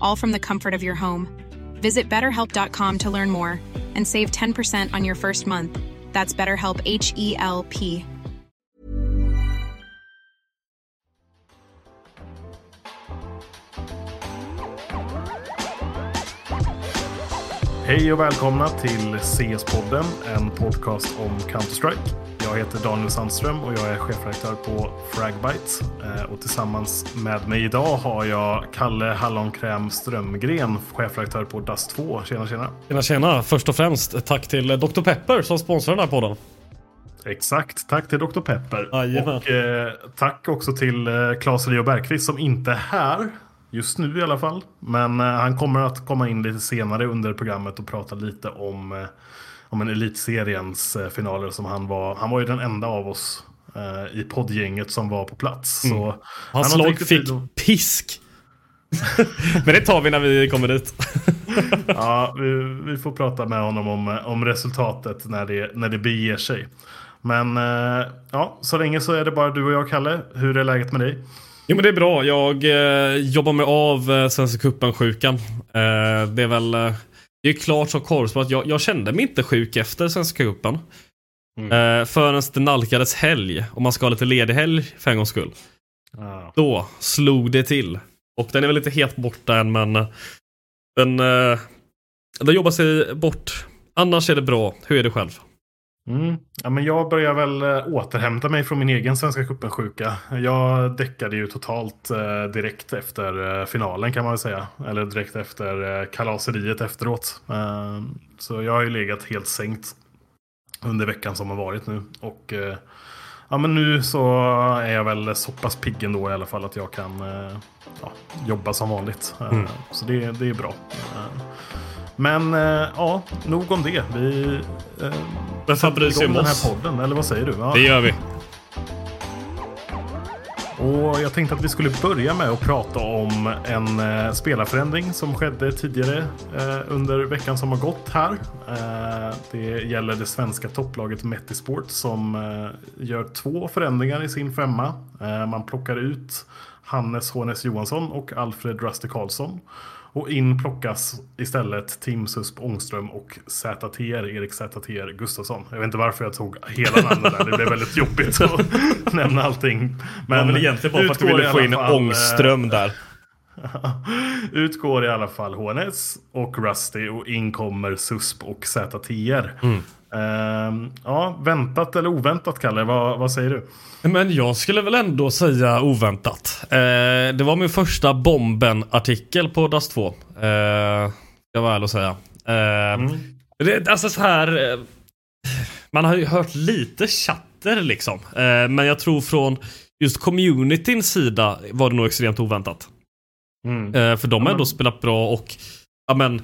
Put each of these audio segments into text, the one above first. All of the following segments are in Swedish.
all from the comfort of your home. Visit betterhelp.com to learn more and save 10% on your first month. That's BetterHelp H E L P. Hej och välkomna till CS-podden, en podcast om Counter-Strike. Jag heter Daniel Sandström och jag är chefredaktör på Fragbite. Eh, Och tillsammans med mig idag har jag Kalle Hallonkräm Strömgren, chefredaktör på Dust 2. Tjena tjena! Tjena tjena! Först och främst tack till Dr. Pepper som sponsrar den här podden. Exakt, tack till Dr. Pepper. Jajamän. Och eh, tack också till eh, Claes Leo Bergqvist som inte är här. Just nu i alla fall. Men eh, han kommer att komma in lite senare under programmet och prata lite om, eh, om en elitseriens eh, finaler som han var. Han var ju den enda av oss eh, i poddgänget som var på plats. Så han Mm. Hans har inte lag fick pisk. Men det tar vi när vi kommer dit. Ja, vi, vi får prata med honom om, om resultatet när det, när det beger sig. Men eh, ja, så länge så är det bara du och jag, Kalle. Hur är läget med dig? Jo men det är bra. Jag eh, jobbar mig av eh, Svenska cupen-sjukan. Eh, det är väl... Det är klart som korvspad att jag, jag kände mig inte sjuk efter Svenska cupen. Eh, förrän det nalkades helg. Och man ska ha lite ledig helg för en gångs skull. Ja. Då slog det till. Och den är väl inte helt borta än men den, eh, den jobbar sig bort. Annars är det bra. Hur är det själv? Mm. Ja, men jag börjar väl eh, återhämta mig från min egen Svenska cupen-sjuka. Jag däckade ju totalt eh, direkt efter eh, finalen kan man väl säga. Eller direkt efter eh, kalaseriet efteråt. Eh, så jag har ju legat helt sänkt under veckan som har varit nu. Och eh, ja, men nu så är jag väl så pass pigg ändå i alla fall att jag kan eh, ja, jobba som vanligt. Eh, Så det, det är bra. Men eh, ja, nog om det. Vi eh, sig igång den här podden, eller vad säger du? Ja. Det gör vi. Och jag tänkte att vi skulle börja med att prata om en eh, spelarförändring som skedde tidigare eh, under veckan som har gått här. Eh, det gäller det svenska topplaget Metisport som eh, gör två förändringar i sin femma. Eh, man plockar ut Hannes Hånes Johansson och Alfred Rusty Karlsson. Och in plockas istället Tim Susp Ångström och ZTR, Erik ZTR Gustafsson. Jag vet inte varför jag tog hela namnet där. Det blev väldigt jobbigt att nämna allting. Men, men egentligen bara för att du ville få in Ångström där. eh, Utgår i alla fall HNS och Rusty och in kommer Susp och ZTR. Mm. Ehm, ja, väntat eller oväntat Kalle? Vad, vad säger du? Men jag skulle väl ändå säga oväntat. Eh, det var min första Bomben-artikel på DAS 2. Eh, ska jag vara ärlig och säga. Eh, det, alltså så här. Eh, man har ju hört lite chatter liksom. Men jag tror från just communityns sida var det nog extremt oväntat. Mm. För de har Ja, ändå men- spelat bra och ja men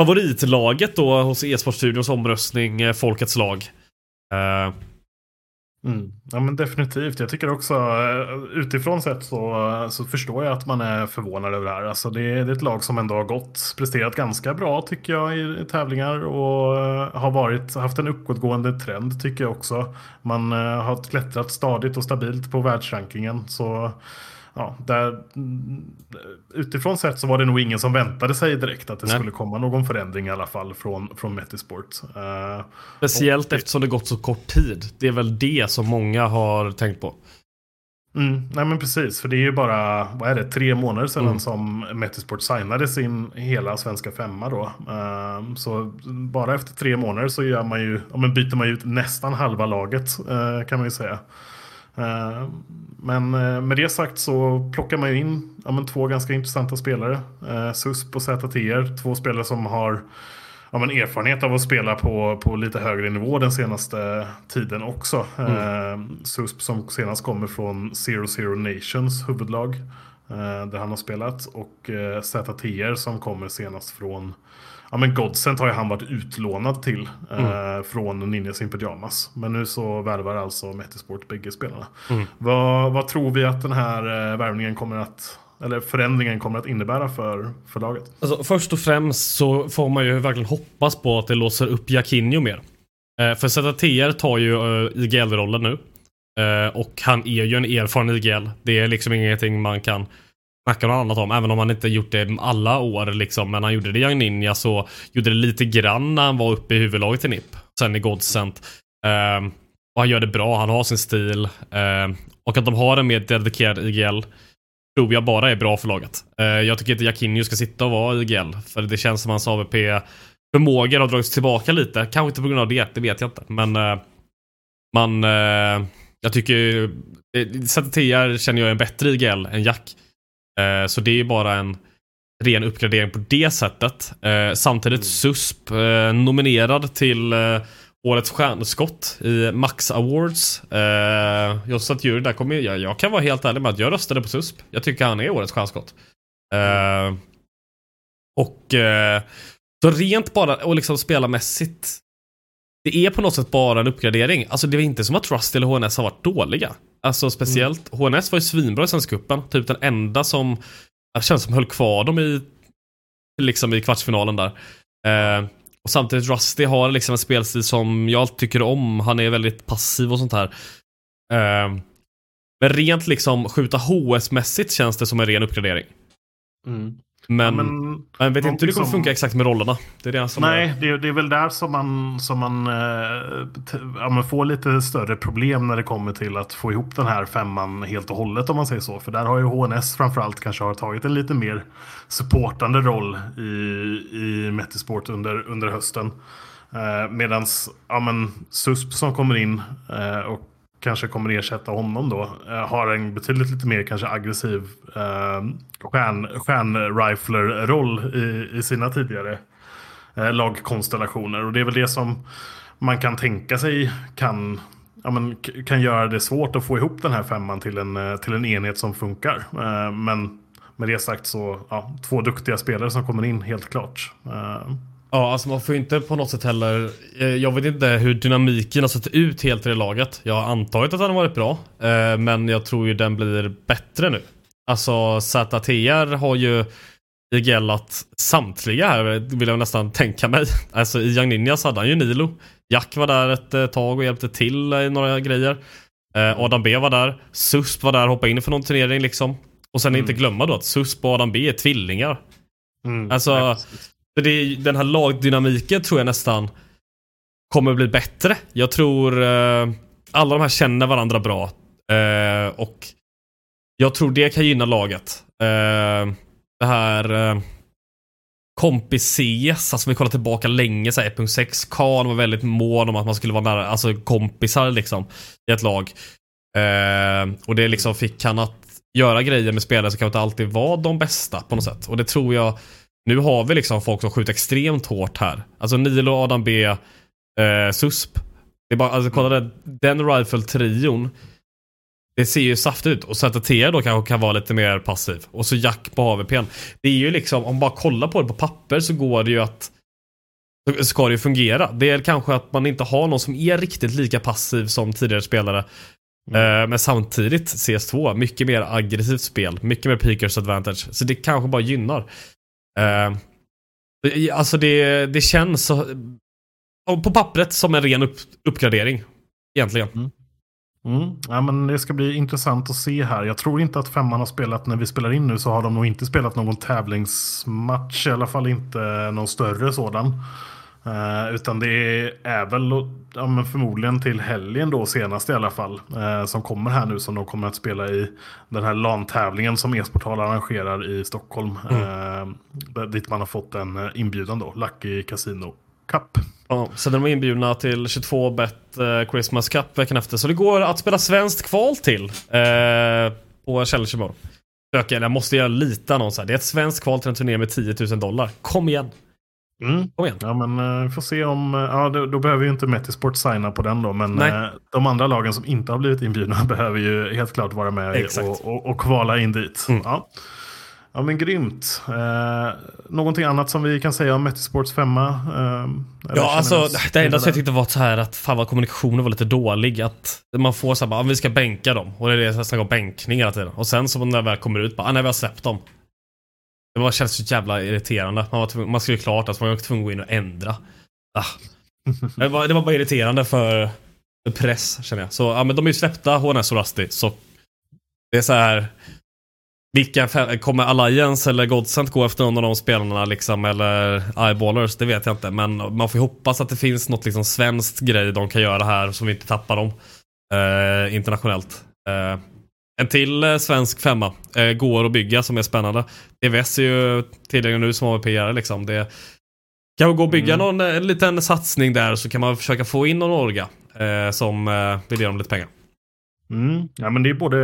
favoritlaget då hos e-sportstudions omröstning, eh, Folkets lag. Uh. Mm. Ja men definitivt. Jag tycker också eh, utifrån sett så, så förstår jag att man är förvånad över det här. Alltså det, är, det är ett lag som ändå har gått, presterat ganska bra tycker jag i, i tävlingar och har varit, haft en uppåtgående trend tycker jag också. Man uh, har klättrat stadigt och stabilt på världsrankingen. Så ja, där, mm, utifrån sett så var det nog ingen som väntade sig direkt att det Nej. skulle komma någon förändring i alla fall från, från Metisport. Uh, Speciellt och, eftersom det gått så kort tid. Det är väl det som många har tänkt på. Mm, nej men precis, för det är ju bara vad är det, tre månader sedan mm. som Metisport signade sin hela svenska femma då. Uh, så bara efter tre månader så gör man ju, ja, men byter man ut nästan halva laget uh, kan man ju säga. Uh, men uh, med det sagt så plockar man ju in ja, men två ganska intressanta spelare. Uh, SUSP och ZTR, två spelare som har ja, men erfarenhet av att spela på, på lite högre nivå den senaste tiden också. Mm. SUSP som senast kommer från Zero Zero Nations huvudlag. Där han har spelat. Och ZTR som kommer senast från Ja men Godsent har ju han varit utlånad till mm. eh, från Ninjas in Pyjamas. Men nu så värvar alltså Metisport bägge spelarna. Mm. Vad, vad tror vi att den här eh, värvningen kommer att eller förändringen kommer att innebära för, för laget? Alltså, först och främst så får man ju verkligen hoppas på att det låser upp Jakinho mer. Eh, för ZTR tar ju eh, IGL-rollen nu. Eh, och han är ju en erfaren IGL. Det är liksom ingenting man kan snackar något annat om. Även om han inte gjort det alla år liksom. Men han gjorde det i Young Ninja så gjorde det lite grann när han var uppe i huvudlaget i NIP. Sen i Godsent. Eh, och han gör det bra, han har sin stil. Eh, och att de har en mer dedikerad IGL tror jag bara är bra för laget. Eh, jag tycker inte Jakinho ska sitta och vara IGL. För det känns som hans AVP förmågor har dragits tillbaka lite. Kanske inte på grund av det, det vet jag inte. Men eh, man... Eh, jag tycker... Eh, ZTR känner jag är en bättre IGL än Jack. Eh, så det är bara en ren uppgradering på det sättet. Eh, samtidigt mm. SUSP eh, nominerad till Årets stjärnskott i Max Awards. Eh, jag satt jury där, kommer jag, jag kan vara helt ärlig med att jag röstade på SUSP. Jag tycker han är Årets stjärnskott. Eh, och eh, så rent bara och liksom spelarmässigt. Det är på något sätt bara en uppgradering. Alltså det är inte som att Trust eller HNS har varit dåliga. Alltså speciellt, mm. HNS var ju svinbra i Svenskcupen. Typ den enda som, känns som höll kvar dem i, liksom i kvartsfinalen där. Eh, och samtidigt Rusty har liksom en spelstil som jag tycker om. Han är väldigt passiv och sånt här. Eh, men rent liksom skjuta HS-mässigt känns det som en ren uppgradering. Mm. Men, ja, men jag vet inte hur det kommer funka exakt med rollerna. Det är det som nej, är... Det, det, är väl där som man, som man eh, ja, får lite större problem när det kommer till att få ihop den här femman helt och hållet om man säger så. För där har ju HNS framförallt kanske har tagit en lite mer supportande roll i, i Metisport under, under hösten. Eh, Medan ja, SUSP som kommer in eh, och kanske kommer ersätta honom då. Eh, har en betydligt lite mer kanske aggressiv eh, stjärn, stjärnrifler-roll i, i sina tidigare eh, lagkonstellationer. Och det är väl det som man kan tänka sig kan, ja, men, kan göra det svårt att få ihop den här femman till en, eh, till en enhet som funkar. Eh, men med det sagt så, ja, två duktiga spelare som kommer in helt klart. Eh, Ja, alltså man får inte på något sätt heller... Eh, jag vet inte hur dynamiken har sett ut helt i det laget. Jag har antagit att den har varit bra, eh, men jag tror ju den blir bättre nu. Alltså ZTR har ju igellat samtliga här, vill jag nästan tänka mig. Alltså i Young Ninjas hade han ju Nilo. Jack var där ett eh, tag och hjälpte till i några grejer. Adam B var där. Susp var där och hoppade in för någon turnering liksom. Och sen mm. inte glömma då att Susp och Adam B är tvillingar. Mm. Alltså, så det, den här lagdynamiken tror jag nästan kommer bli bättre. Jag tror eh, alla de här känner varandra bra. Eh, och jag tror det kan gynna laget. Eh, det här eh, kompis CS, alltså vi kollar tillbaka länge, så 1.6. Karl var väldigt mån om att man skulle vara nära, alltså kompisar liksom i ett lag. Eh, och det liksom fick han att göra grejer med spelare som kanske inte alltid var de bästa på något sätt. Och det tror jag nu har vi liksom folk som skjuter extremt hårt här. Alltså Nilo, Adam B, eh, SUSP. Det är bara, alltså kolla den, den rifle-trion. Det ser ju saftigt ut. Och ZTR då kanske kan vara lite mer passiv. Och så Jack på AVPn. Det är ju liksom, om man bara kollar på det på papper så går det ju att så ska det ju fungera. Det är kanske att man inte har någon som är riktigt lika passiv som tidigare spelare. Mm. Eh, men samtidigt CS2, mycket mer aggressivt spel, mycket mer peakers advantage. Så det kanske bara gynnar. Eh, alltså det, det känns så, på pappret som en ren upp, uppgradering. Egentligen. Mm. Mm. Ja, men det ska bli intressant att se här. Jag tror inte att femman har spelat, när vi spelar in nu så har de nog inte spelat någon tävlingsmatch. I alla fall inte någon större sådan. Uh, utan det är väl ja, men förmodligen till helgen då senast i alla fall. Uh, som kommer här nu som de kommer att spela i den här LAN-tävlingen som e-sportal arrangerar i Stockholm. Mm. Uh, dit man har fått en inbjudan då, Lucky Casino Cup. Ja, sen är de inbjudna till 22 bet eh, Christmas Cup veckan efter. Så det går att spela svenskt kval till eh, på Källersborg. Jag måste göra lite annons här. Det är ett svenskt kval till en turné med 10 000 dollar. Kom igen! Mm. Kom igen. Ja, men uh, får se om... Uh, ja, då, då, behöver ju inte Metisport signa på den då. Men uh, de andra lagen som inte har blivit inbjudna behöver ju helt klart vara med och, och, och, kvala in dit. Mm. Ja. Ja men grymt. Eh, någonting annat som vi kan säga om Metisports femma? Eh, ja alltså det enda som jag tyckte var så här att fan vad kommunikationen var lite dålig. Att man får så här bara, vi ska bänka dem. Och det är det jag snackar om bänkning hela tiden. Och sen så när det väl kommer ut, bara, ah, nej vi har släppt dem. Det var, känns så jävla irriterande. Man, var tvungen, man skulle klart att man var tvungen att gå in och ändra. Ah. Det, var, det var bara irriterande för, för press känner jag. Så ja men de är ju släppta HNS och Rusty. Så det är så här vilka kommer Alliance eller Godsent gå efter någon av de spelarna liksom eller Eyeballers? Det vet jag inte men man får ju hoppas att det finns något liksom svenskt grej de kan göra här som vi inte tappar dem eh, internationellt. Eh, en till eh, svensk femma eh, går att bygga som är spännande. EVS är ju tillgänglig nu som AVP liksom. Det kan gå att bygga mm. någon en eh, liten satsning där så kan man försöka få in någon orga eh, som vill ge dem lite pengar. Mm. Ja, men det är både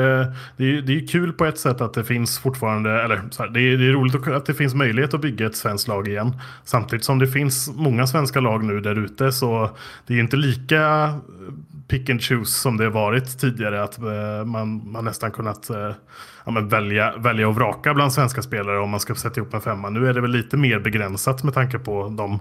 det är, det är kul på ett sätt att det finns fortfarande, eller här, det, är, det är roligt att det finns möjlighet att bygga ett svenskt lag igen. Samtidigt som det finns många svenska lag nu där ute så det är inte lika pick and choose som det varit tidigare. Att uh, man, man nästan kunnat uh, ja, välja, välja och vraka bland svenska spelare om man ska sätta ihop en femma. Nu är det väl lite mer begränsat med tanke på de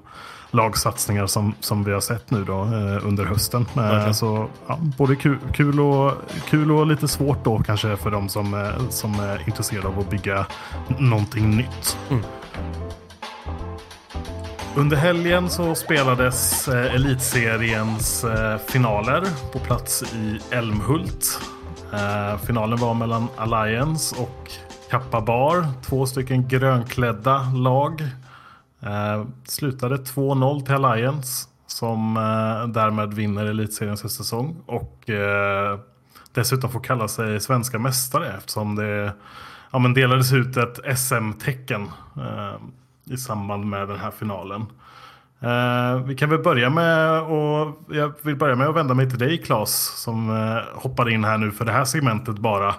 lagsatsningar som, som vi har sett nu då uh, under hösten. Okay. Så ja, både kul, kul, och, kul och lite svårt då kanske för de som, som är intresserade av att bygga någonting nytt. Mm. Under helgen så spelades eh, Elitseriens eh, finaler på plats i Älmhult. Eh, finalen var mellan Alliance och Kappa Bar. Två stycken grönklädda lag. Eh, slutade 2-0 till Alliance som eh, därmed vinner Elitseriens höstsäsong. Och eh, dessutom får kalla sig svenska mästare eftersom det ja, men delades ut ett SM-tecken i samband med den här finalen. Uh, vi kan väl börja med och jag vill börja med att vända mig till dig Claes som eh, uh, hoppade in här nu för det här segmentet bara.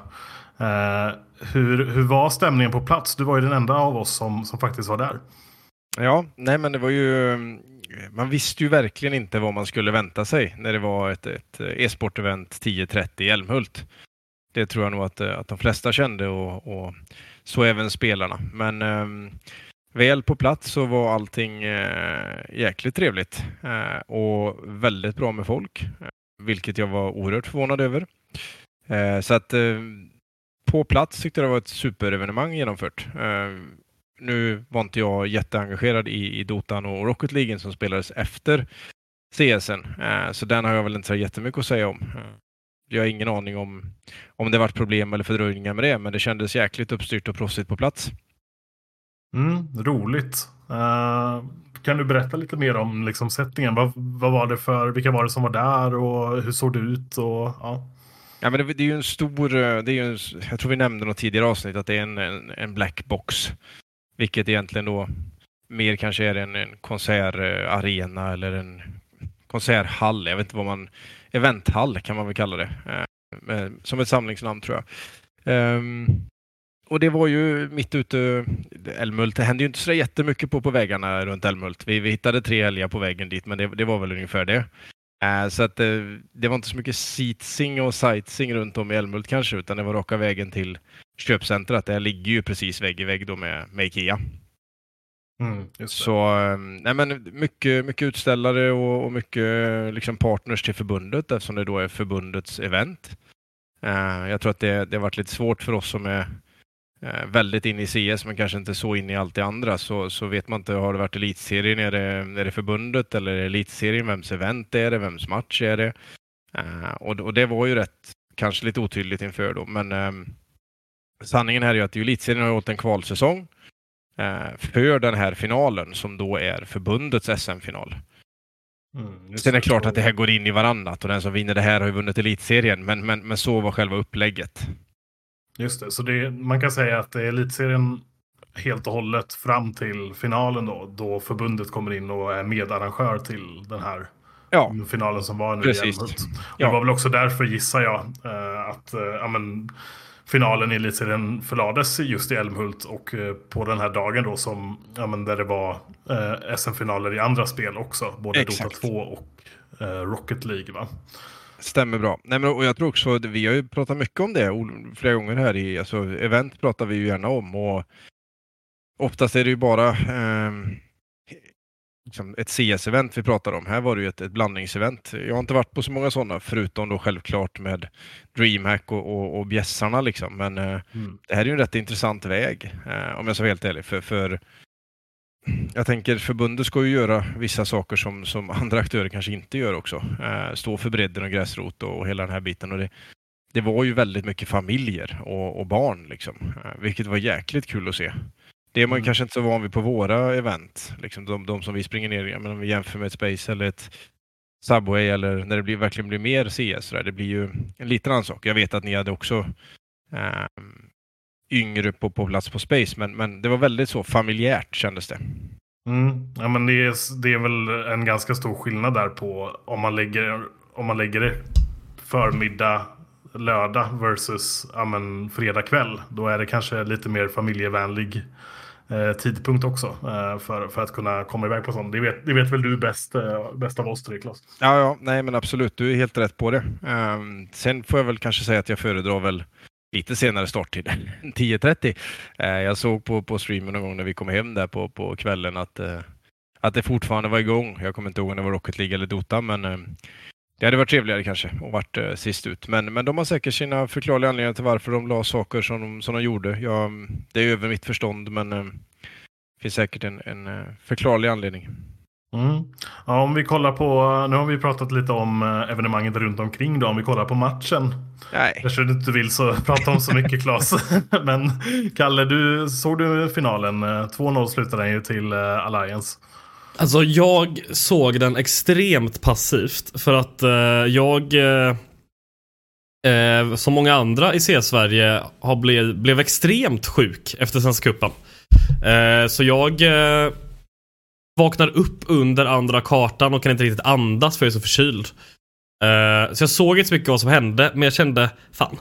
Uh, hur, hur var stämningen på plats? Du var ju den enda av oss som, som faktiskt var där. Ja, nej men det var ju man visste ju verkligen inte vad man skulle vänta sig när det var ett, ett e-sportevent 10.30 i Älmhult. Det tror jag nog att, att de flesta kände och, och så även spelarna. Men ehm, Väl på plats så var allting eh, jäkligt trevligt eh, och väldigt bra med folk, eh, vilket jag var oerhört förvånad över. Eh, så att eh, på plats tyckte jag det var ett superevenemang genomfört. Eh, nu var inte jag jätteengagerad i, i Dotan och Rocket League som spelades efter CSN, eh, så den har jag väl inte så jättemycket att säga om. Eh, jag har ingen aning om om det varit problem eller fördröjningar med det, men det kändes jäkligt uppstyrt och proffsigt på plats. Mm, roligt. Uh, kan du berätta lite mer om liksom, settingen? Vad, vad var det för, vilka var det som var där och hur såg det ut? Och, ja. Ja, men det, det är ju en stor, eh, det är ju en, jag tror vi nämnde något tidigare avsnitt att det är en, en, en black box. Vilket egentligen då mer kanske är en, en konsertarena eller en konserthall. Jag vet inte vad man, eventhall kan man väl kalla det. Eh, som ett samlingsnamn tror jag. Um, och det var ju mitt ute Älmhult. Det hände ju inte så jättemycket på, på vägarna runt Älmhult. Vi, vi hittade tre älgar på vägen dit, men det, det var väl ungefär det. Uh, så att uh, det var inte så mycket seatsing och sightseeing runt om i Älmhult kanske, utan det var raka vägen till köpcentret. Det ligger ju precis vägg i vägg då med, med Ikea. Mm, så ehm, nej men mycket, mycket utställare och, och mycket liksom partners till förbundet eftersom det då är förbundets event. Uh, jag tror att det, det har varit lite svårt för oss som är väldigt inne i CS men kanske inte så inne i allt det andra så, så vet man inte, har det varit elitserien, är det, är det förbundet eller är det elitserien, vems event är det, vems match är det? Uh, och, och det var ju rätt, kanske lite otydligt inför då, men um, sanningen här är ju att elitserien har hållit en kvalsäsong Eh, för den här finalen som då är förbundets SM-final. Mm, Sen är det klart att det här går in i varannat och den som vinner det här har ju vunnit elitserien, men, men, men så var själva upplägget. Just det, så det, man kan säga att det är elitserien helt och hållet fram till finalen då, då förbundet kommer in och är medarrangör till den här ja, finalen som var nu precis. i. Ja. Det var väl också därför, gissar jag, eh, att eh, ja, men, finalen i elitserien förlades just i Älmhult och eh, på den här dagen då som, ja, men där det var SM-finaler i andra spel också. Både Exakt. Dota 2 och Rocket League va? Stämmer bra. Nej, men, och jag tror också, vi har ju pratat mycket om det flera gånger här i, alltså event pratar vi ju gärna om och oftast är det ju bara eh, liksom ett CS-event vi pratar om. Här var det ju ett, ett blandningsevent. Jag har inte varit på så många sådana, förutom då självklart med DreamHack och, och, och bjässarna. Liksom. Men eh, mm. det här är ju en rätt intressant väg, eh, om jag ska vara helt ärlig. För, för jag tänker förbundet ska ju göra vissa saker som, som andra aktörer kanske inte gör också. Eh, stå för bredden och gräsrot och, hela den här biten. Och det, det var ju väldigt mycket familjer och, och barn, liksom, eh, vilket var jäkligt kul att se. Det är man mm. kanske inte så van vid på våra event, liksom de, de som vi springer ner i. Men om vi jämför med ett Space eller ett Subway eller när det blir, verkligen blir mer CS, så där, det blir ju en liten annan sak. Jag vet att ni hade också äh, yngre på, på plats på Space, men, men det var väldigt så familjärt kändes det. Mm. Ja, men det, är, det är väl en ganska stor skillnad där på om man lägger, om man lägger det förmiddag lördag versus ja, men, fredag kväll. Då är det kanske lite mer familjevänlig eh, tidpunkt också eh, för, för att kunna komma iväg på sånt. Det vet, det vet väl du bäst, eh, bäst av oss tre, Klas? Ja, ja, nej men absolut, du är helt rätt på det. Um, sen får jag väl kanske säga att jag föredrar väl lite senare starttid, 10.30. Eh, jag såg på, på streamen någon gång när vi kom hem där på, på kvällen att, eh, att det fortfarande var igång. Jag kommer inte ihåg om det var Rocket League eller Dota, men eh, det hade varit trevligare kanske och varit eh, sist ut. Men, men de har säkert sina förklarliga anledningar till varför de la saker som de, som de gjorde. Jag, det är över mitt förstånd, men eh, det finns säkert en, en förklarlig anledning. Mm. Ja, om vi kollar på, nu har vi pratat lite om eh, evenemanget runt omkring då. Om vi kollar på matchen. Nej. Kanske du inte vill så prata om så mycket Klas. Men Kalle, du, såg du finalen? 2-0 slutade den ju till Alliance. Alltså jag såg den extremt passivt för att eh, jag eh, eh, som många andra i C-Sverige har ble, blev extremt sjuk efter Svenska cupen. Eh, så jag eh, vaknar upp under andra kartan och kan inte riktigt andas för jag är så förkyld. Eh, så jag såg inte så mycket vad som hände men jag kände fan,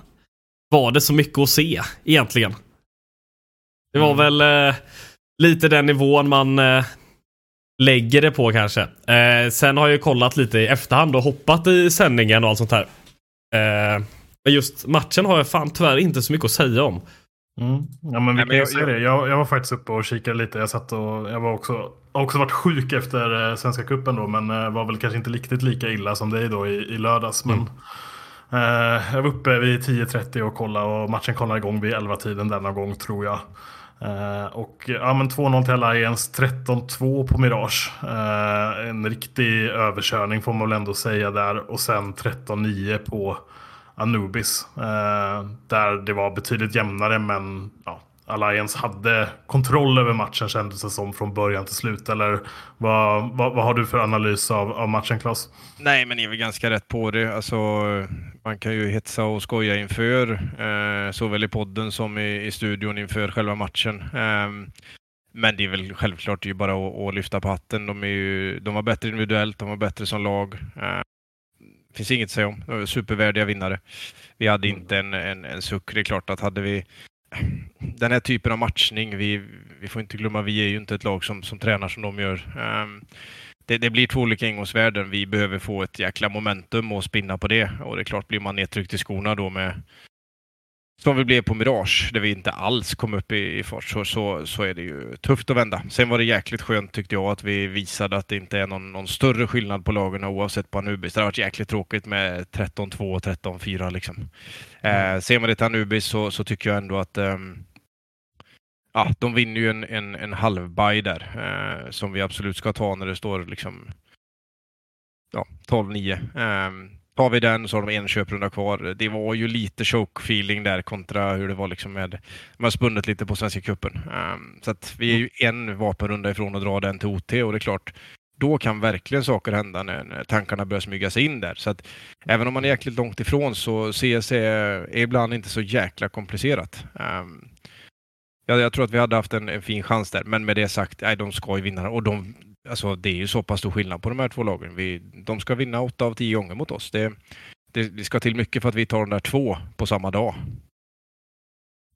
var det så mycket att se egentligen? Det var mm. väl lite den nivån man lägger det på kanske. Sen har jag kollat lite i efterhand och hoppat i sändningen och allt sånt här. Men just matchen har jag fan tyvärr inte så mycket att säga om. Mm. Ja men vi kan ju säga det. Jag, jag var faktiskt uppe och kikade lite. Jag satt och jag var också, har också varit sjuk efter eh, Svenska Cupen då. Men eh, var väl kanske inte riktigt lika illa som dig då i, i lördags. Men, mm. eh, jag var uppe vid 10.30 och kollade och matchen kom igång vid 11-tiden denna gång tror jag. Uh, och ja, men 2-0 till Alliance, 13-2 på Mirage. Uh, en riktig överkörning får man väl ändå säga där. Och sen 13-9 på Anubis. Eh, där det var betydligt jämnare men ja, Alliance hade kontroll över matchen kändes det som från början till slut. Eller vad, vad, vad har du för analys av, av matchen Klas? Nej, men ni är väl ganska rätt på det. Alltså, man kan ju hetsa och skoja inför, eh, såväl i podden som i, i studion inför själva matchen. Eh, men det är väl självklart det är bara att, att, lyfta på hatten. De, är ju, de var bättre individuellt, de var bättre som lag. Eh, finns inget att säga om. Supervärdiga vinnare. Vi hade inte en, en, en suck. Det är klart att hade vi den här typen av matchning, vi, vi får inte glömma, vi är ju inte ett lag som, som tränar som de gör. Um, det, det, blir två olika ingångsvärden. Vi behöver få ett jäkla momentum och spinna på det. Och det är klart, blir man nedtryckt i skorna då med som vi blev på Mirage, där vi inte alls kom upp i, i fart, så, så, så är det ju tufft att vända. Sen var det jäkligt skönt tyckte jag att vi visade att det inte är någon, någon större skillnad på lagen oavsett på Anubis. Det har varit jäkligt tråkigt med 13-2 och 13-4 liksom. Mm. Eh, ser man det till Anubis så, så tycker jag ändå att um, ja, de vinner ju en, en, en halvbaj där eh, som vi absolut ska ta när det står liksom ja, 12-9. Tar vi den så har de en köprunda kvar. Det var ju lite choke-feeling där kontra hur det var liksom med... Man har spunnit lite på Svenska cupen. Um, så att vi är ju en vapenrunda ifrån att dra den till OT och det är klart, då kan verkligen saker hända när, när tankarna börjar smyga sig in där. Så att även om man är jäkligt långt ifrån så CS är ibland inte så jäkla komplicerat. Um, jag, jag tror att vi hade haft en, en, fin chans där, men med det sagt, nej, de ska ju vinna och de, alltså, det är ju så pass stor skillnad på de här två lagen. Vi, de ska vinna åtta av tio gånger mot oss. Det, det, det, ska till mycket för att vi tar de där två på samma dag.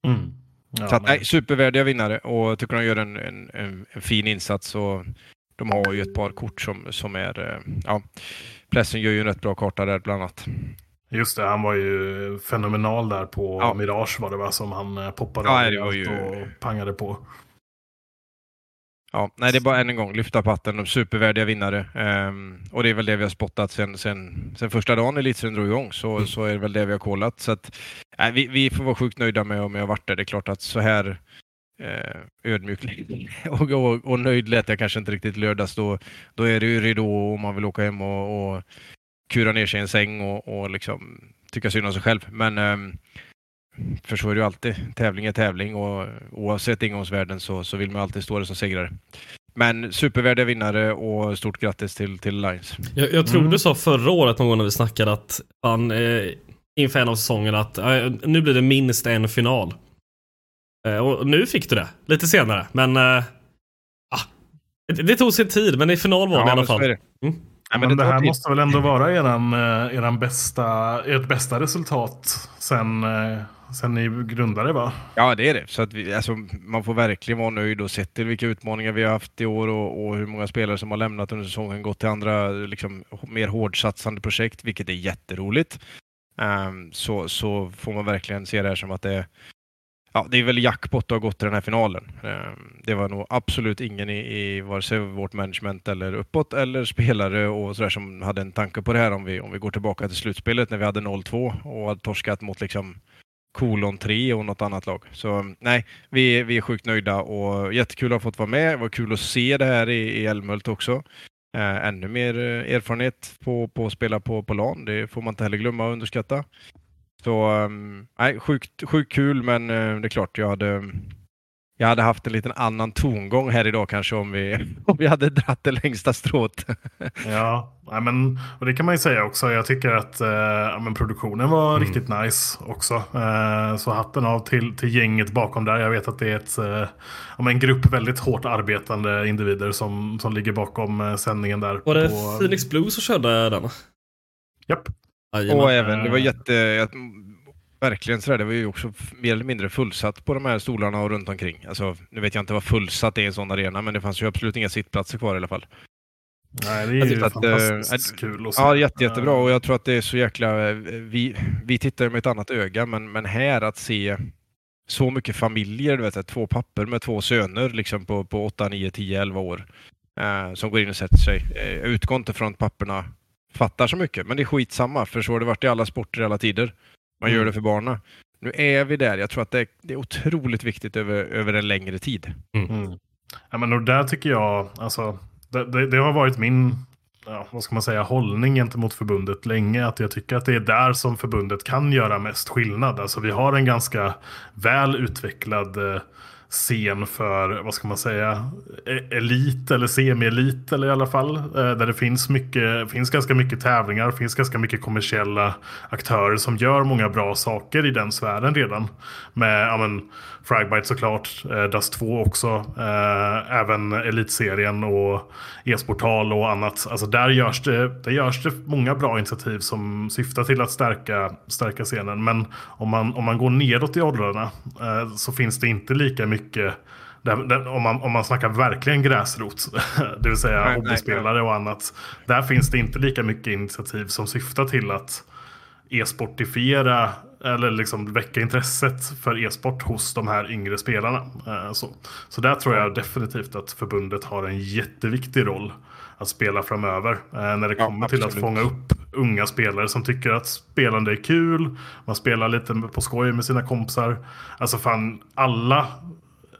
Mm. Ja, så att, nej, supervärdiga vinnare och jag tycker de gör en, en, en, en, fin insats. Och de har ju ett par kort som, som är... Eh, ja, Plessen gör ju en rätt bra karta där bland annat. Just det, han var ju fenomenal där på ja. Mirage var det va, som han eh, poppade ja, det var ju... och pangade på. Ja, nej, det är bara än en gång lyfta på hatten. De supervärdiga vinnare. Um, och det är väl det vi har spottat sen, sen, sen första dagen elitserien drog igång. Så, mm. så är det väl det vi har kollat. Så att, nej, vi, vi får vara sjukt nöjda med om jag varit där. Det är klart att så här eh, ödmjuk och, och, och, nöjd lät jag kanske inte riktigt lördags. Då, då är det ju ridå och man vill åka hem och, och kura ner sig i en säng och, och liksom tycka synd om sig själv. Men um, för så är det ju alltid. Tävling är tävling och oavsett ingångsvärden så, så vill man alltid stå det som segrare. Men supervärdiga vinnare och stort grattis till, till Lions. Jag, jag tror mm. du sa förra året någon gång när vi snackade att fan, eh, inför en av säsongerna att eh, nu blir det minst en final. Eh, och nu fick du det, lite senare. Men eh, ah, det, det, tog sin tid, men i final var ja, det i alla fall. Mm. Ja, men, men det, det här till. måste väl ändå vara eran, eh, eran bästa, ert bästa resultat sen eh, sen ni grundade va? Ja det är det. Så att vi, alltså, man får verkligen vara nöjd och sett till vilka utmaningar vi har haft i år och, och hur många spelare som har lämnat under säsongen, gått till andra liksom, mer hårdsatsande projekt, vilket är jätteroligt. Um, så, så får man verkligen se det här som att det är Ja, det är väl jackpot att ha gått till den här finalen. Um, det var nog absolut ingen i, i vare sig vårt management eller uppåt eller spelare och sådär som hade en tanke på det här om vi, om vi går tillbaka till slutspelet när vi hade 0-2 och hade torskat mot liksom kolon 3 och något annat lag. Så mm, nej, vi, vi är sjukt nöjda och jättekul att ha fått vara med. Det var kul att se det här i, i Älmhult också. Äh, ännu mer eh, erfarenhet på, på att spela på, på LAN. Det får man inte heller glömma och underskatta. Så mm, nej, sjukt, sjukt kul, men eh, det är klart, jag hade mm, jag hade haft en liten annan tongång här idag kanske om vi, om vi hade dratt det längsta strået. ja, men, och det kan man ju säga också. Jag tycker att eh, men produktionen var mm. riktigt nice också. Eh, så hatten av till, till gänget bakom där. Jag vet att det är ett, eh, en grupp väldigt hårt arbetande individer som, som ligger bakom eh, sändningen där. Var det på, Phoenix Blue som körde den? Japp. Och även, det var jätte verkligen sådär. Det var ju också mer eller mindre fullsatt på de här stolarna och runt omkring. Alltså, nu vet jag inte vad fullsatt är i en sån arena, men det fanns ju absolut inga sittplatser kvar i alla fall. Nej, det är ju att, fantastiskt äh, kul att se. Ja, jätte, jättebra och jag tror att det är så jäkla... Eh, vi, vi tittar med ett annat öga, men, men här att se så mycket familjer, du vet, två papper med två söner liksom på, på 8, 9, 10, 11 år eh, som går in och sätter sig. Eh, jag utgår inte från att papperna fattar så mycket, men det är skitsamma, för så har det varit i alla sporter i alla tider. Man mm. gör det för barnen. Nu är vi där. Jag tror att det är, det är otroligt viktigt över, över en längre tid. Mm. mm. Ja, men och där tycker jag, alltså, det, det, det, har varit min ja, vad ska man säga, hållning gentemot förbundet länge. Att jag tycker att det är där som förbundet kan göra mest skillnad. Alltså vi har en ganska väl utvecklad eh, scen för, vad ska man säga, e- elit eller semi-elit eller i alla fall. Eh, där det finns, mycket, finns ganska mycket tävlingar, finns ganska mycket kommersiella aktörer som gör många bra saker i den sfären redan. Med ja, men, Fragbite såklart, eh, Dust 2 också, eh, även Elitserien och e-sportal och annat. Alltså där görs, det, där görs det många bra initiativ som syftar till att stärka, stärka scenen. Men om man, om man går nedåt i åldrarna eh, så finns det inte lika mycket där, där, om, man, om man snackar verkligen gräsrot, det vill säga hobbyspelare och annat. Där finns det inte lika mycket initiativ som syftar till att e-sportifiera eller liksom väcka intresset för e-sport hos de här yngre spelarna. Så, så där tror jag definitivt att förbundet har en jätteviktig roll att spela framöver. När det kommer ja, till att fånga upp unga spelare som tycker att spelande är kul. Man spelar lite på skoj med sina kompisar. Alltså fan, alla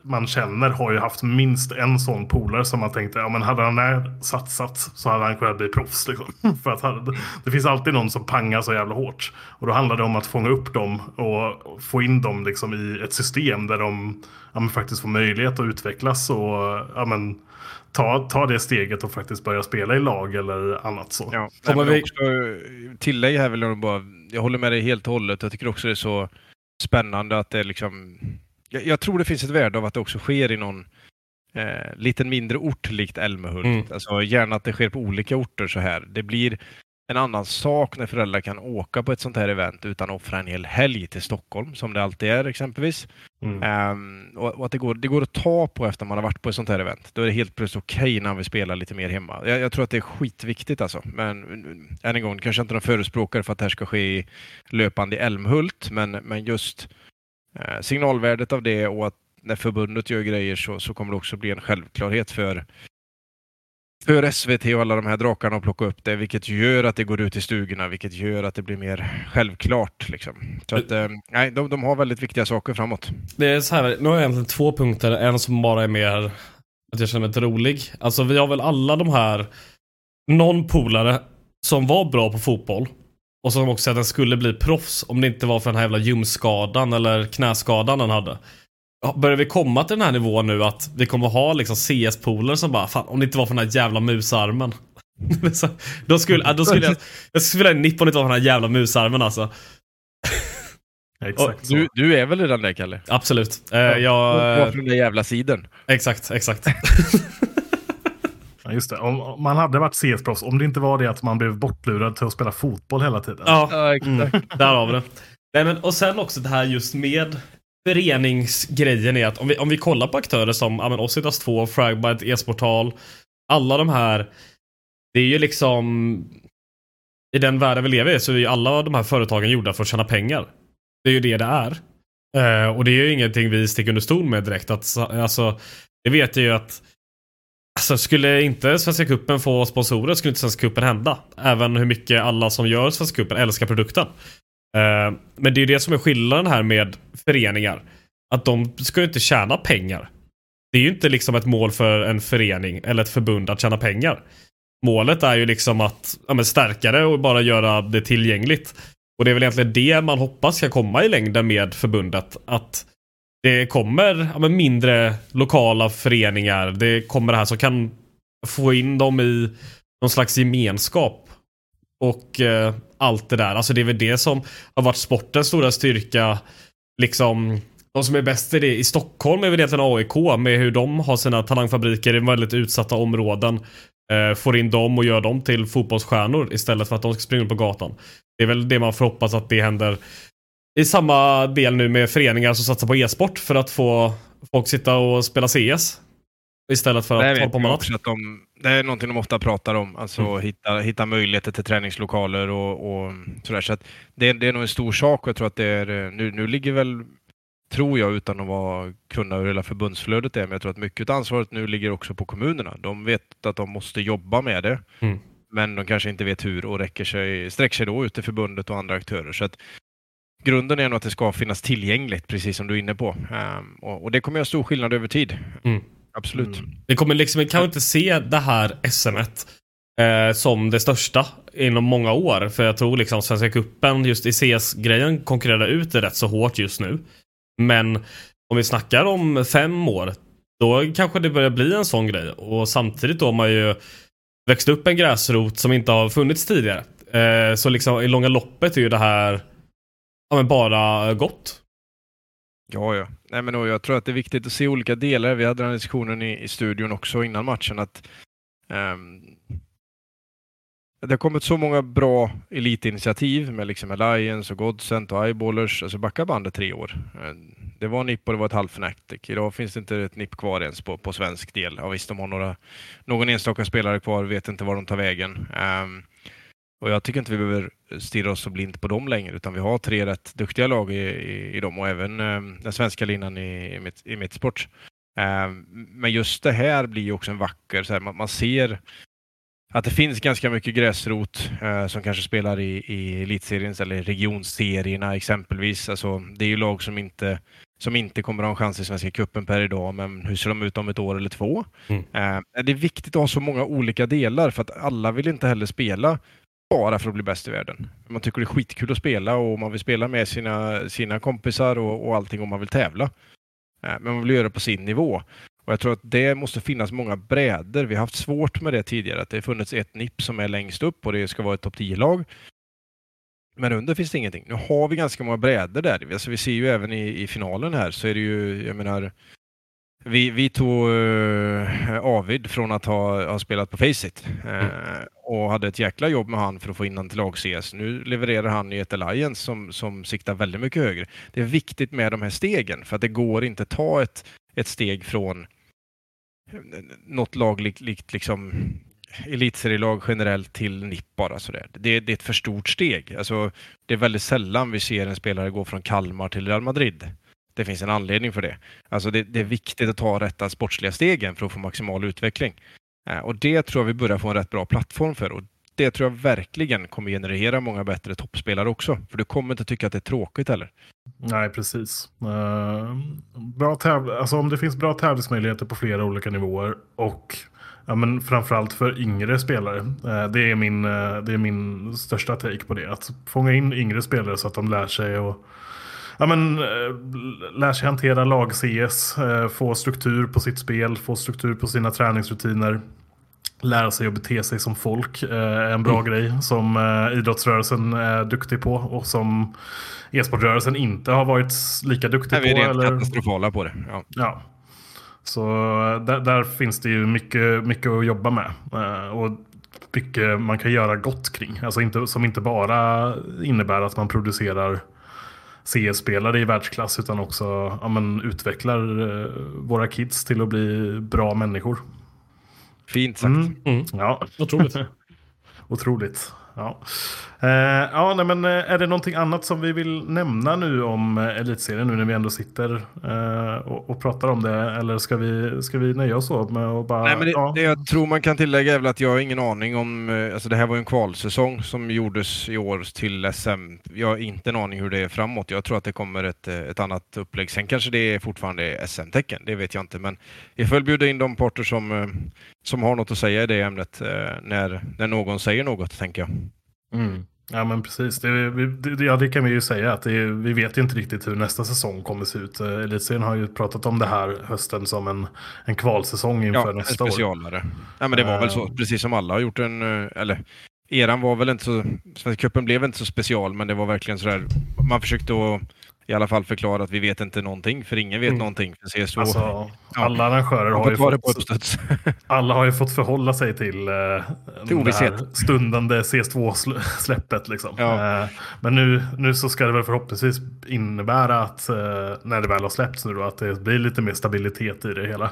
man känner har ju haft minst en sån polare som man tänkte, ja men hade han där satsat så hade han kunnat bli proffs. Liksom. För att det finns alltid någon som pangar så jävla hårt. Och då handlar det om att fånga upp dem och få in dem liksom i ett system där de ja, faktiskt får möjlighet att utvecklas och ja, men, ta, ta det steget och faktiskt börja spela i lag eller annat så. Ja, vi... också, tillägg här vill jag bara, jag håller med dig helt och hållet. Jag tycker också det är så spännande att det är liksom jag, jag, tror det finns ett värde av att det också sker i någon eh, liten mindre ort likt Älmehult. Mm. Alltså gärna att det sker på olika orter så här. Det blir en annan sak när föräldrar kan åka på ett sånt här event utan att offra en hel helg till Stockholm, som det alltid är exempelvis. Mm. Um, och, och, att det går, det går att ta på efter man har varit på ett sånt här event. Då är det helt plötsligt okej okay när vi spelar lite mer hemma. Jag, jag, tror att det är skitviktigt alltså. Men än en gång, kanske inte någon förespråkare för att det här ska ske i löpande i Älmhult, men, men just Eh, signalvärdet av det och att när förbundet gör grejer så, så kommer det också bli en självklarhet för för SVT och alla de här drakarna att plocka upp det, vilket gör att det går ut i stugorna, vilket gör att det blir mer självklart. Liksom. Så att, eh, nej, de, de har väldigt viktiga saker framåt. Det är så här, nu har jag egentligen två punkter, en som bara är mer att jag känner mig lite rolig. Alltså vi har väl alla de här, någon polare som var bra på fotboll och som också att den skulle bli proffs om det inte var för den här jävla ljumskadan eller knäskadan den hade. Börjar vi komma till den här nivån nu att vi kommer ha liksom CS-poler som bara, fan om det inte var för den här jävla musarmen. då skulle, då skulle jag, jag skulle vilja nipp om det inte var för den här jävla musarmen alltså. Exakt du, du, är väl redan där Kalle? Absolut. Ja, jag... Varför den där jävla sidan? Exakt, exakt. just det. Om man hade varit CS-proffs, om det inte var det att man blev bortlurad till att spela fotboll hela tiden. Ja, ja exakt. Mm, där har vi det. Nej, men, och sen också det här just med föreningsgrejen är att om vi, om vi kollar på aktörer som ja, Ossitas 2, Fragbite, e-sportal, alla de här. Det är ju liksom i den världen vi lever i så är ju alla de här företagen gjorda för att tjäna pengar. Det är ju det det är. Uh, och det är ju ingenting vi sticker under stol med direkt. Att, alltså, det vet jag ju att Alltså skulle inte Svenska Cupen få sponsorer skulle inte Svenska Cupen hända. Även hur mycket alla som gör Svenska Cupen älskar produkten. Uh, men det är det som är skillnaden här med föreningar. Att de ska ju inte tjäna pengar. Det är ju inte liksom ett mål för en förening eller ett förbund att tjäna pengar. Målet är ju liksom att ja, stärka det och bara göra det tillgängligt. Och det är väl egentligen det man hoppas ska komma i längden med förbundet. Att det kommer ja, mindre lokala föreningar. Det kommer det här som kan få in dem i någon slags gemenskap. Och eh, allt det där. Alltså det är väl det som har varit sportens stora styrka. Liksom de som är bäst i det i Stockholm är väl egentligen AIK med hur de har sina talangfabriker i väldigt utsatta områden. Eh, får in dem och gör dem till fotbollsstjärnor istället för att de ska springa på gatan. Det är väl det man får hoppas att det händer i samma del nu med föreningar som satsar på e-sport för att få folk sitta och spela CS. Istället för att hålla på med något. Att de, det är någonting de ofta pratar om, alltså mm. hitta, hitta möjligheter till träningslokaler och, och sådär. Så att det, det är nog en stor sak och jag tror att det är, nu, nu ligger väl, tror jag utan att vara kunna hur hela förbundsflödet är, men jag tror att mycket av ansvaret nu ligger också på kommunerna. De vet att de måste jobba med det. Mm. Men de kanske inte vet hur och räcker sig, sträcker sig då ut till förbundet och andra aktörer. Så att grunden är nog att det ska finnas tillgängligt, precis som du är inne på. Um, och, och, det kommer göra stor skillnad över tid. Mm. Absolut. Mm. Vi kommer liksom, vi kan inte se det här SM eh, som det största inom många år. För jag tror liksom Svenska Cupen, just i CS-grejen, konkurrerar ut det rätt så hårt just nu. Men om vi snackar om fem år, då kanske det börjar bli en sån grej. Och samtidigt då har man ju växt upp en gräsrot som inte har funnits tidigare. Eh, så liksom i långa loppet är ju det här ja, men bara gott. Ja, ja. Nej, men jag tror att det är viktigt att se olika delar. Vi hade den diskussionen i, i studion också innan matchen att um, det har kommit så många bra elitinitiativ med liksom Alliance och Godsent och Eyeballers. Alltså backa bandet tre år. Eh, det var NIP och det var ett halvt Fnatic. Idag finns det inte ett NIP kvar ens på, på svensk del. Ja, visst, de har några, någon enstaka spelare kvar, vet inte var de tar vägen. Um, och jag tycker inte vi behöver stirra oss så blint på dem längre, utan vi har tre rätt duktiga lag i, i, i dem och även eh, den svenska linan i, i, mitt, i Mittsport. Eh, men just det här blir ju också en vacker, så här, man, man, ser att det finns ganska mycket gräsrot eh, som kanske spelar i, i elitserien eller regionserierna exempelvis. Alltså, det är ju lag som inte som inte kommer ha en chans i Svenska cupen per idag, men hur ser de ut om ett år eller två? Mm. Eh, det är viktigt att ha så många olika delar för att alla vill inte heller spela bara för att bli bäst i världen. Man tycker det är skitkul att spela och man vill spela med sina, sina kompisar och, och allting om man vill tävla. Eh, men man vill göra det på sin nivå. Och Jag tror att det måste finnas många bräder. Vi har haft svårt med det tidigare, att det har funnits ett NIP som är längst upp och det ska vara ett topp 10-lag. Men under finns det ingenting. Nu har vi ganska många brädor där. Alltså vi ser ju även i, i finalen här så är det ju, jag menar, vi, vi tog uh, Avid från att ha, ha spelat på Faceit uh, eh, mm. och hade ett jäkla jobb med han för att få in honom till lag-CS. Nu levererar han i ett Alliance som, som siktar väldigt mycket högre. Det är viktigt med de här stegen för att det går inte ta ett, ett steg från eh, något lag likt, likt liksom elitserielag generellt till NIP bara sådär. Det, det är ett för stort steg. Alltså, det är väldigt sällan vi ser en spelare gå från Kalmar till Real Madrid. Det finns en anledning för det. Alltså det, det är viktigt att ta rätta sportsliga stegen för att få maximal utveckling. Eh, och det tror jag vi börjar få en rätt bra plattform för. Och det tror jag verkligen kommer generera många bättre toppspelare också. För du kommer inte tycka att det är tråkigt heller. Nej, precis. Uh, bra alltså, om det finns bra tävlingsmöjligheter på flera olika nivåer och Ja, men framförallt för yngre spelare. Eh, det är, min, det är min största take på det. Att fånga in yngre spelare så att de lär sig och ja, men, eh, lär sig hantera lag-CS, få struktur på sitt spel, få struktur på sina träningsrutiner. Lära sig att bete sig som folk är en bra mm. grej som idrottsrörelsen är duktig på och som e-sportrörelsen inte har varit lika duktig på. Vi är eller... katastrofala på det. Ja. ja. Så där, där, finns det ju mycket, mycket att jobba med. Eh, och mycket man kan göra gott kring. Alltså inte, som inte bara innebär att man producerar CS-spelare i världsklass utan också ja, men, utvecklar eh, våra kids till att bli bra människor. Fint sagt. Mm. Mm. Ja. Otroligt. Otroligt. Ja. Eh, ja, nej, men eh, är det någonting annat som vi vill nämna nu om eh, Elitserien nu när vi ändå sitter eh, och, och, pratar om det? Eller ska vi, ska vi nöja oss med att bara... Nej, men det, ja. det jag tror man kan tillägga är väl att jag har ingen aning om... Eh, alltså det här var en kvalsäsong som gjordes i år till SM. Jag har inte en aning hur det är framåt. Jag tror att det kommer ett, ett annat upplägg. Sen kanske det är fortfarande SM-tecken, det vet jag inte. Men jag får bjuda in de parter som, som har något att säga i det ämnet när, när någon säger något, tänker jag. Mm. Ja men precis, det, det, ja, det kan vi ju säga att det, vi vet ju inte riktigt hur nästa säsong kommer se ut. Eh, Elitserien har ju pratat om det här hösten som en, en kvalsäsong inför ja, nästa en specialare. år. Ja men det var väl så, eh. precis som alla har gjort en, eh, eller eran var väl inte så, Svenska cupen blev inte så special men det var verkligen sådär, man försökte att i alla fall förklara att vi vet inte någonting, för ingen vet mm. någonting. För CSO, alltså, ja, alla arrangörer har ju fått, alla har ju fått förhålla sig till, eh, till det här stundande CS2-släppet. Liksom. Ja. Eh, men nu, nu så ska det väl förhoppningsvis innebära att eh, när det väl har släppts nu då, att det blir lite mer stabilitet i det hela.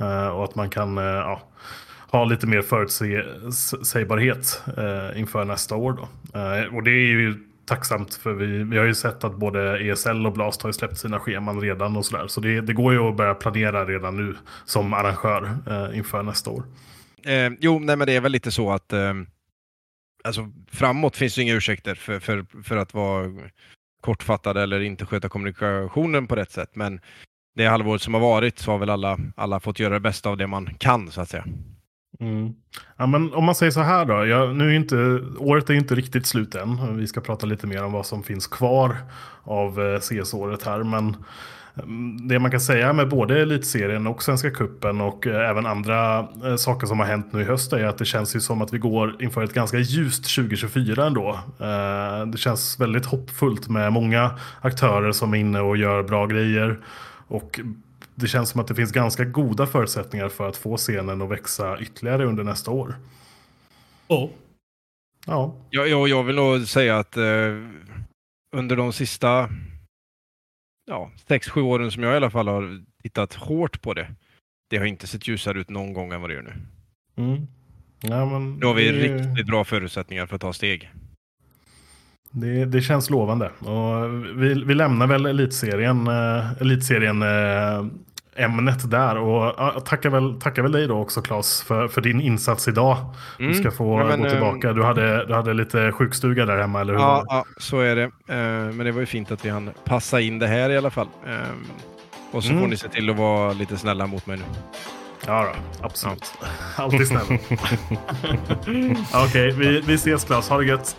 Eh, och att man kan eh, ja, ha lite mer förutsägbarhet eh, inför nästa år. Då. och det är ju tacksamt för vi, vi har ju sett att både ESL och Blast har släppt sina scheman redan och sådär. Så det, det går ju att börja planera redan nu som arrangör eh, inför nästa år. Eh, jo, nej, men det är väl lite så att eh, alltså, framåt finns det inga ursäkter för, för, för att vara kortfattad eller inte sköta kommunikationen på rätt sätt. Men det halvåret som har varit så har väl alla, alla fått göra det bästa av det man kan så att säga. Mm. Ja, men om man säger så här då. jag, nu är inte, året är inte riktigt slut än. Vi ska prata lite mer om vad som finns kvar av eh, CS-året här. Men mm, det man kan säga med både elitserien och Svenska Kuppen och eh, även andra eh, saker som har hänt nu i höst är att det känns ju som att vi går inför ett ganska ljust 2024 ändå. Det känns väldigt hoppfullt med många aktörer som är inne och gör bra grejer. Och det känns som att det finns ganska goda förutsättningar för att få scenen att växa ytterligare under nästa år. Oh. Ja. Ja, ja, jag vill nog säga att eh, under de sista ja, sex, sju åren som jag i alla fall har tittat hårt på det, det har inte sett ljusare ut någon gång än vad det gör nu. Mm. Ja, men Nu har vi det, riktigt bra förutsättningar för att ta steg. Det, det känns lovande. Och vi, vi lämnar väl elitserien, eh, elitserien eh, ämnet där. Och ja, tackar, väl, tackar väl dig då också Claes för, för din insats idag. Du Mm. ska få Ja, men, gå eh, tillbaka. Du hade, du hade lite sjukstuga där hemma, eller hur? Ja, ja, så är det. Eh, Men det var ju fint att vi hann passa in det här i alla fall. Ehm, Och så Mm. får ni se till att vara lite snälla mot mig nu. Ja, då, absolut. Alltid snäll. Okej, vi, vi ses Claes. Ha det gött.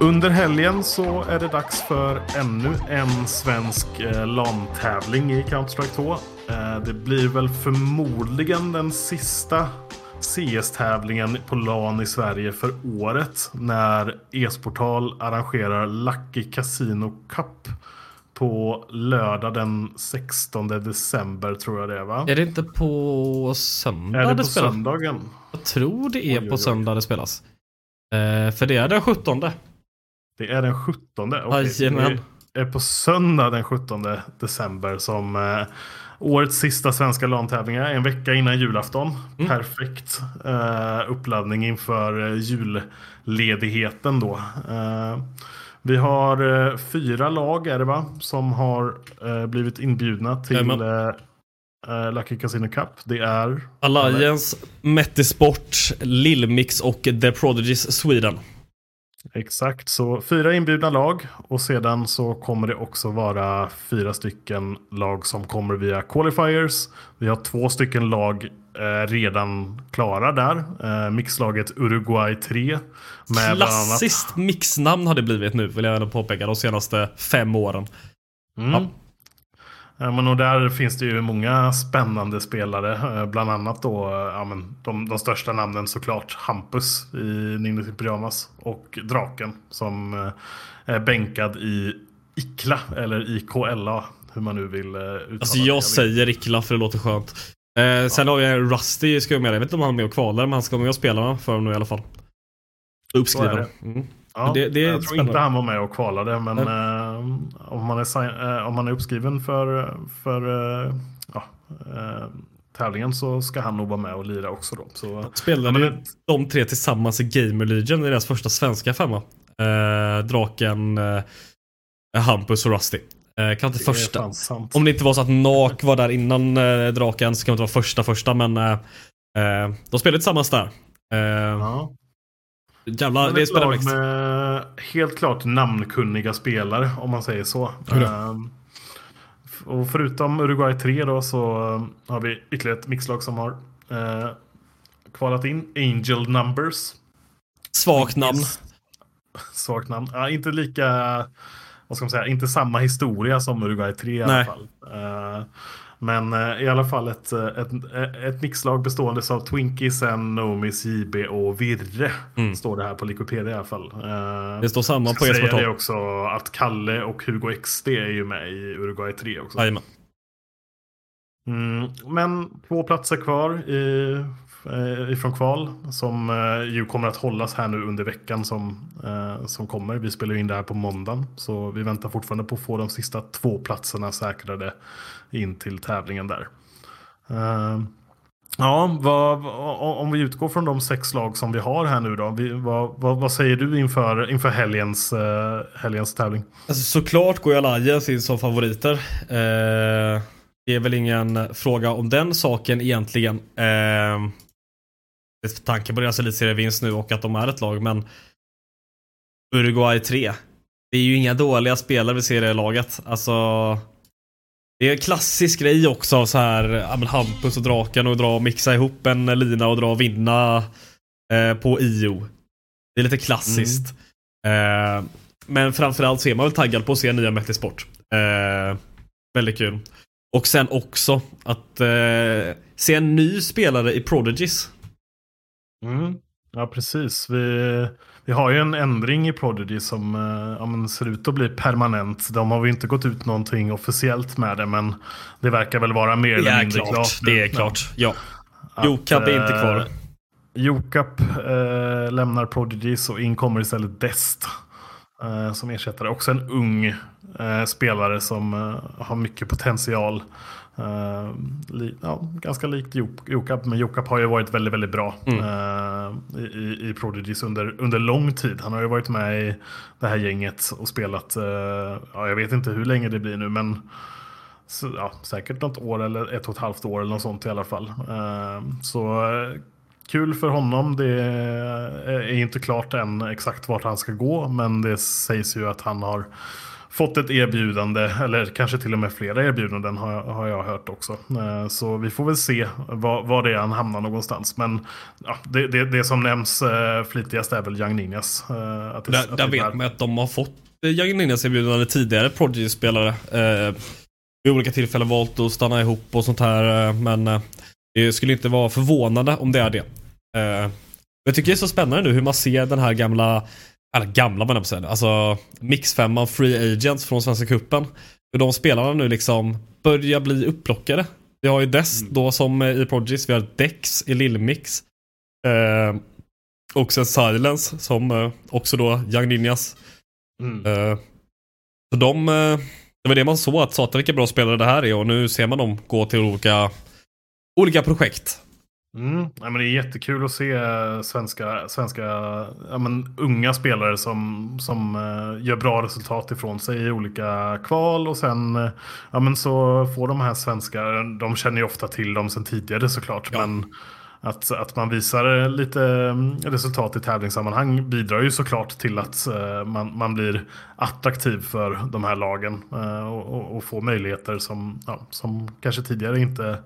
Under helgen så är det dags för ännu en svensk eh, LAN-tävling i Counter-Strike 2. Eh, det blir väl förmodligen den sista CS-tävlingen på LAN i Sverige för året när e-sportal arrangerar Lucky Casino Cup på lördag den 16 december tror jag det är va? Är det inte på söndag Är det det, på spelas? söndagen? Jag tror det är Oj, oj, på oj. söndag det spelas. Eh, för det är den 17. Det är den 17. Okej, Jajamän. Det är på söndag den 17 december som eh, årets sista svenska LAN-tävlingar. En vecka innan julafton. Mm. Perfekt eh, uppladdning inför eh, julledigheten då. Eh, vi har eh, fyra lag är det va? Som har eh, blivit inbjudna till Jajamän. Lucky Casino Cup. Det är... Alliance, Metisport, Lillmix och The Prodigies Sweden. Exakt, så fyra inbjudna lag och sedan så kommer det också vara fyra stycken lag som kommer via qualifiers. Vi har två stycken lag eh, redan klara där. Eh, mixlaget Uruguay 3. Med annat, Klassiskt mixnamn har det blivit nu vill jag ändå påpeka de senaste fem åren. mm. Ja. Ja, men och där finns det ju många spännande spelare. eh, Bland annat då eh, ja, men de, de största namnen såklart. Hampus i Ninjas i Pyjamas. Och Draken som eh, är bänkad i Ikla eller IKLA. Hur man nu vill eh, uttala Alltså jag vet- säger Ikla för det låter skönt. Eh, sen har jag Rusty ska jag med. Jag vet inte om han är med och kvalar men han ska med och spela för nu i alla fall. Uppskriven. Mm. Ja, det- det jag tror spännande. inte han var med och kvalade. Men eh, om, man är, sign- eh, om man är uppskriven för, för eh, ja, eh, tävlingen så ska han nog vara med och lira också. Då. Så, Spelade Ja, men- de tre tillsammans i Gamer Legion i deras första svenska femma. Eh, draken, eh, Hampus och Rusty. Eh, kan inte det första. Om det inte var så att Nak var där innan draken så kan det inte vara första första men de spelade tillsammans där. Ja. Växt. med helt klart namnkunniga spelare om man säger så. Ehm, f- och förutom Uruguay 3 då så eh, har vi ytterligare ett mixlag som har eh, kvalat in. Angel Numbers. Svagt namn. Svagt namn. Ja, inte lika, vad ska man säga, inte samma historia som Uruguay 3 i alla Nej. fall. Eh, men eh, i alla fall ett, eh, ett, ett mixlag bestående av Twinkie, Sen, Nomis, JB och Virre. Mm. Står det här på Wikipedia i alla fall. Eh, Det står samma på säga e-sportal. det också att Kalle och Hugo XD är ju med i Uruguay 3 också. Jajamän. Mm, men två platser kvar i, eh, Eh, ifrån kval som eh, ju kommer att hållas här nu under veckan som, eh, som kommer. Vi spelar ju in det här på måndagen så vi väntar fortfarande på att få de sista två platserna säkrade in till tävlingen där. Ja, vad, om vi utgår från de sex lag som vi har här nu då. Vi, vad, vad, vad säger du inför, inför helgens, eh, helgens tävling? Alltså, såklart går jag Alliance in som favoriter. Eh, det är väl ingen fråga om den saken egentligen. Eh, med tanke på deras elitserievinst nu och att de är ett lag, men Uruguay 3. Det är ju inga dåliga spelare vi ser i det laget. Alltså, det är en klassisk grej också av så här, ja, men Hampus och Draken och dra och mixa ihop en lina och dra och vinna eh, på IO. Det är lite klassiskt. Eh, men framförallt så är man väl taggad på att se nya Metal Sport. Eh, väldigt kul. Och sen också att eh, se en ny spelare i Prodigies. Mm. Ja, precis. Vi, vi har ju en ändring i Prodigy som eh, ja, ser ut att bli permanent. De har vi inte gått ut någonting officiellt med det, men det verkar väl vara mer eller mindre klart. klart. Det är klart. Ja. Att, Jokap är inte eh, kvar. Jokap eh, lämnar Prodigy och in kommer istället Dest. Eh, som ersättare. Också en ung, eh, spelare som har mycket potential. Uh, li, ja, ganska likt Jokap, men Jokap har ju varit väldigt, väldigt bra mm. uh, i, i Prodigies under, under lång tid. Han har ju varit med i det här gänget och spelat, uh, ja, jag vet inte hur länge det blir nu, men så, ja, säkert något år eller ett och ett halvt år eller något sånt i alla fall. så kul för honom. Det är inte klart än exakt vart han ska gå, men det sägs ju att han har fått ett erbjudande, eller kanske till och med flera erbjudanden har, har jag hört också. Eh, så vi får väl se var, var det är han hamnar någonstans. Men ja, det, det, det, som nämns eh, flitigast är väl Young Ninjas. Eh, att det, där, att där vet man att de har fått Young Ninjas erbjudande tidigare, Prodigy-spelare. Eh, vid olika tillfällen valt att stanna ihop och sånt här. Men det skulle inte vara förvånande om det är det. Jag tycker det är så spännande nu hur man ser den här gamla eller gamla man säga. Alltså mixfemman Free Agents från Svenska Cupen. Hur de spelarna nu liksom börjar bli upplockade. Vi har ju Dest mm. då som i Progis. Vi har Dex i Lillmix. Eh, och sen Silence som eh, också då Young Ninjas. Mm. Eh, så de, eh, det var det man såg att satan vilka bra spelare det här är och nu ser man dem gå till olika, olika projekt. Mm. Ja, men det är jättekul att se svenska, svenska ja, men, unga spelare som, som uh, gör bra resultat ifrån sig i olika kval. Och sen uh, ja, men så får de här svenska, de känner ju ofta till dem sen tidigare såklart. Ja. Men att, att man visar lite mm, resultat i tävlingssammanhang bidrar ju såklart till att man, man blir attraktiv för de här lagen. och, och, och får möjligheter som, ja, som kanske tidigare inte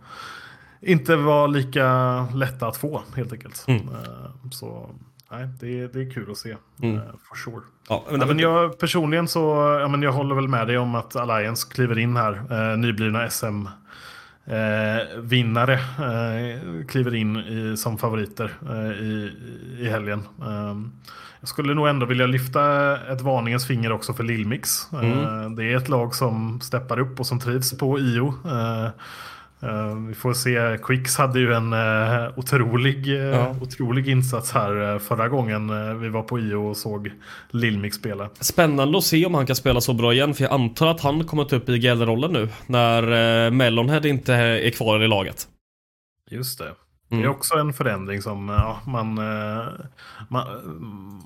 inte var lika lätta att få helt enkelt. Mm. Eh, så nej, det, är, det är kul att se. Mm. Uh, for sure. Ja, men, ja, men jag, personligen så ja, men jag håller väl med dig om att Alliance kliver in här. Uh, nyblivna SM. Eh, vinnare eh, kliver in i, som favoriter eh, i, i helgen. Ehm, jag skulle nog ändå vilja lyfta ett varningens finger också för Lillmix. Mm. det är ett lag som steppar upp och som trivs på IO. Uh, vi får se. Quicks hade ju en uh, otrolig, uh, ja. otrolig insats här förra gången vi var på IO och såg Lilmix spela. Spännande att se om han kan spela så bra igen för jag antar att han kommer ta upp i GL-rollen nu när Mellonhead inte är kvar i laget. Just det. Mm. Det är också en förändring som ja, man, eh, man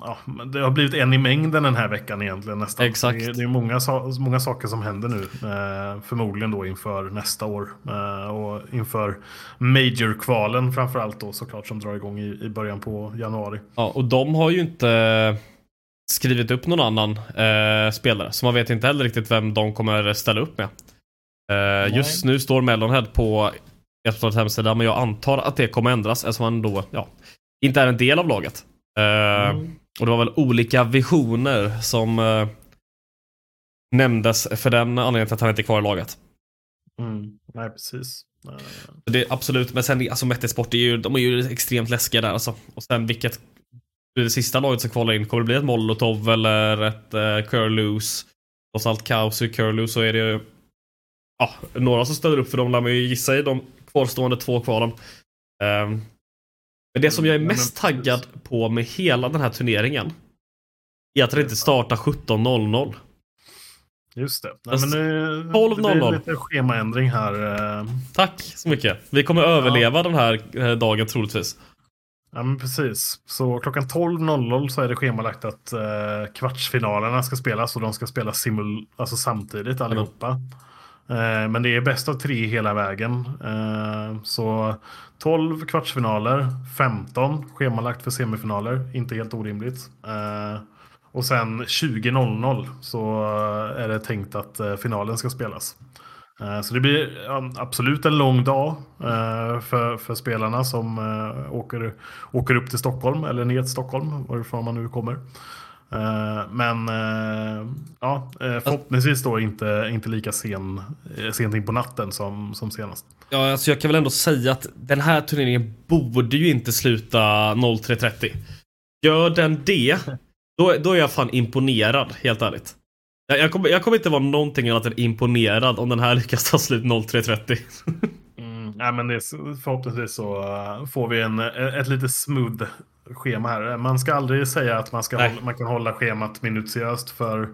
ja, Det har blivit en i mängden den här veckan egentligen nästan. Exakt. Det är, det är många, många saker som händer nu. Eh, förmodligen då inför nästa år. Eh, och inför Major-kvalen framförallt då såklart som drar igång i, i början på januari. Ja, och de har ju inte skrivit upp någon annan eh, spelare. Så man vet inte heller riktigt vem de kommer ställa upp med. Eh, just nu står Mellonhead på Esplanades hemsida, men jag antar att det kommer ändras eftersom han då, ja, inte är en del av laget. Uh, mm. Och det var väl olika visioner som uh, nämndes för den anledningen till att han inte är kvar i laget. Mm. Nej, precis. Uh. Det är absolut, men sen alltså Mettesport, är ju, de är ju extremt läskiga där alltså. Och sen vilket blir det sista laget som kvalar in? Kommer det bli ett Molotov eller ett uh, Curloose? Trots allt kaos i Curloose så är det ju ja, några som ställer upp för dem lär man ju gissa i de kvarstående två kvalen. Um, men det som jag är mest taggad på med hela den här turneringen är att det inte startar 17.00. Just det. Nej, men nu, 12.00. Det blir lite schemaändring här. Eh. Tack så mycket. Vi kommer överleva ja. den här eh, dagen troligtvis. Ja men precis. Så klockan 12.00 så är det schemalagt att eh, kvartsfinalerna ska spelas och de ska spelas simul alltså samtidigt allihopa. Mm. Eh, men det är bäst av tre hela vägen. Eh, så 12 kvartsfinaler, 15 schemalagt för semifinaler. Inte helt orimligt. Eh, och sen 20.00 så är det tänkt att finalen ska spelas. Så det blir absolut en lång dag för, för spelarna som åker, åker upp till Stockholm eller ner till Stockholm, varifrån man nu kommer. Eh, men uh, ja, uh, förhoppningsvis då inte, inte lika sen, sent in på natten som, som senast. Ja, alltså jag kan väl ändå säga att den här turneringen borde ju inte sluta 03.30. Gör den det, då, då är jag fan imponerad, helt ärligt. Jag, jag, kommer, jag kommer inte vara någonting annat än imponerad om den här lyckas ta slut 03.30. mm, nej, men det, förhoppningsvis så får vi en, ett lite smooth schema här. Man ska aldrig säga att man, ska hålla, man kan hålla schemat minutiöst för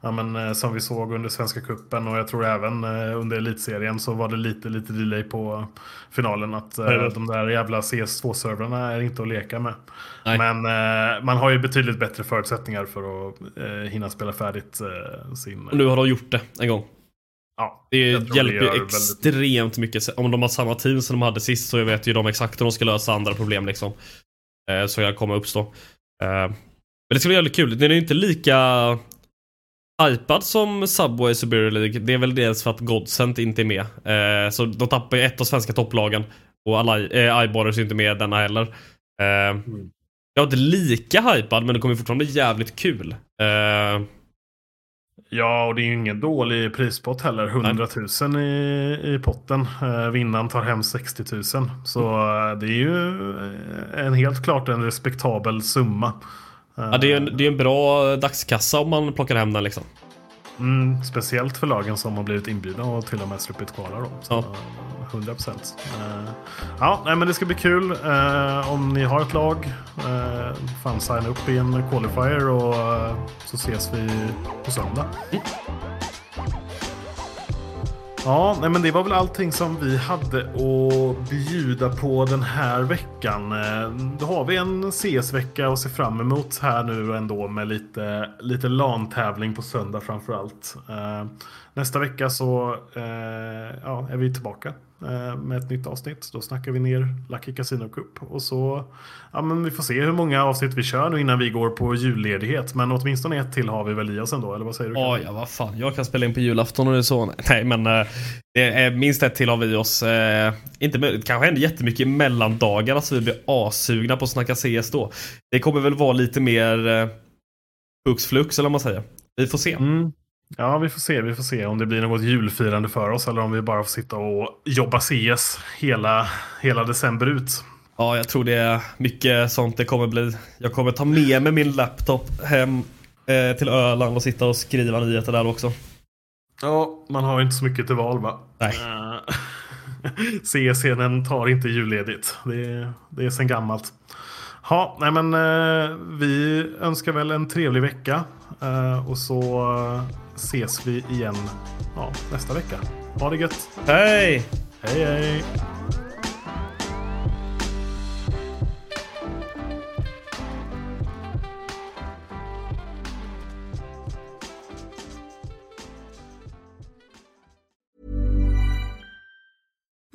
ja, men, eh, som vi såg under Svenska Kuppen och jag tror även eh, under Elitserien så var det lite, lite delay på finalen. Att mm. de där jävla CS2-servrarna är inte att leka med. Nej. Men man har ju betydligt bättre förutsättningar för att eh, hinna spela färdigt sin... Och nu har de gjort det en gång. Ja, det hjälper ju extremt väldigt... mycket. Om de har samma team som de hade sist så vet ju de exakt hur de ska lösa andra problem liksom. Eh, så jag kommer uppstå. Eh, men det ska bli väldigt kul. Den är ju inte lika hypad som Subway Superior League. Det är väl dels för att Godsent inte är med. Eh, så de tappar ju ett av svenska topplagen. Och alla eh, är inte med denna heller. Eh, mm. Jag är inte lika hypad men det kommer fortfarande bli jävligt kul. Eh, Ja, och det är ju ingen dålig prispott heller. 100 000 i, i potten. Eh, vinnaren tar hem 60 000. Så mm. det är ju eh, en helt klart en respektabel summa. Ja, det är en, det är en bra dagskassa om man plockar hem den liksom. Mm, speciellt för lagen som har blivit inbjudna och till och med sluppit kvala då. Så, ja. 100 procent. Uh, ja, nej, men det ska bli kul. Uh, om ni har ett lag, uh, fan signa upp i en qualifier och uh, så ses vi på söndag. Ja, nej men det var väl allting som vi hade att bjuda på den här veckan. Då har vi en CS-vecka att se fram emot här nu ändå med lite, lite LAN-tävling på söndag framförallt. Nästa vecka så ja, är vi tillbaka med ett nytt avsnitt. Då snackar vi ner Lucky Casino Cup. Och så, ja men vi får se hur många avsnitt vi kör nu innan vi går på julledighet. Men åtminstone ett till har vi väl i oss ändå, eller vad säger du? Oh, ja, vad fan. Jag kan spela in på julafton och det är så. Nej, men äh, det är minst ett till har vi i oss. Äh, inte med, kanske händer jättemycket i mellandagarna så vi blir assugna på att snacka CS då. Det kommer väl vara lite mer hux flux, eller vad man säger. Vi får se. Mm. Ja, vi får se. Vi får se om det blir något julfirande för oss eller om vi bara får sitta och jobba CS hela, hela december ut. Ja, jag tror det är mycket sånt det kommer bli. Jag kommer ta med mig min laptop hem eh, till Öland och sitta och skriva nyheter där också. Ja, man har inte så mycket till val va? Nej. CS-scenen tar inte julledigt. Det är, det är sen gammalt. Ja, nej men eh, vi önskar väl en trevlig vecka. Eh, och så ses vi igen ja, nästa vecka. Ha det gött! Hej! Hej hej!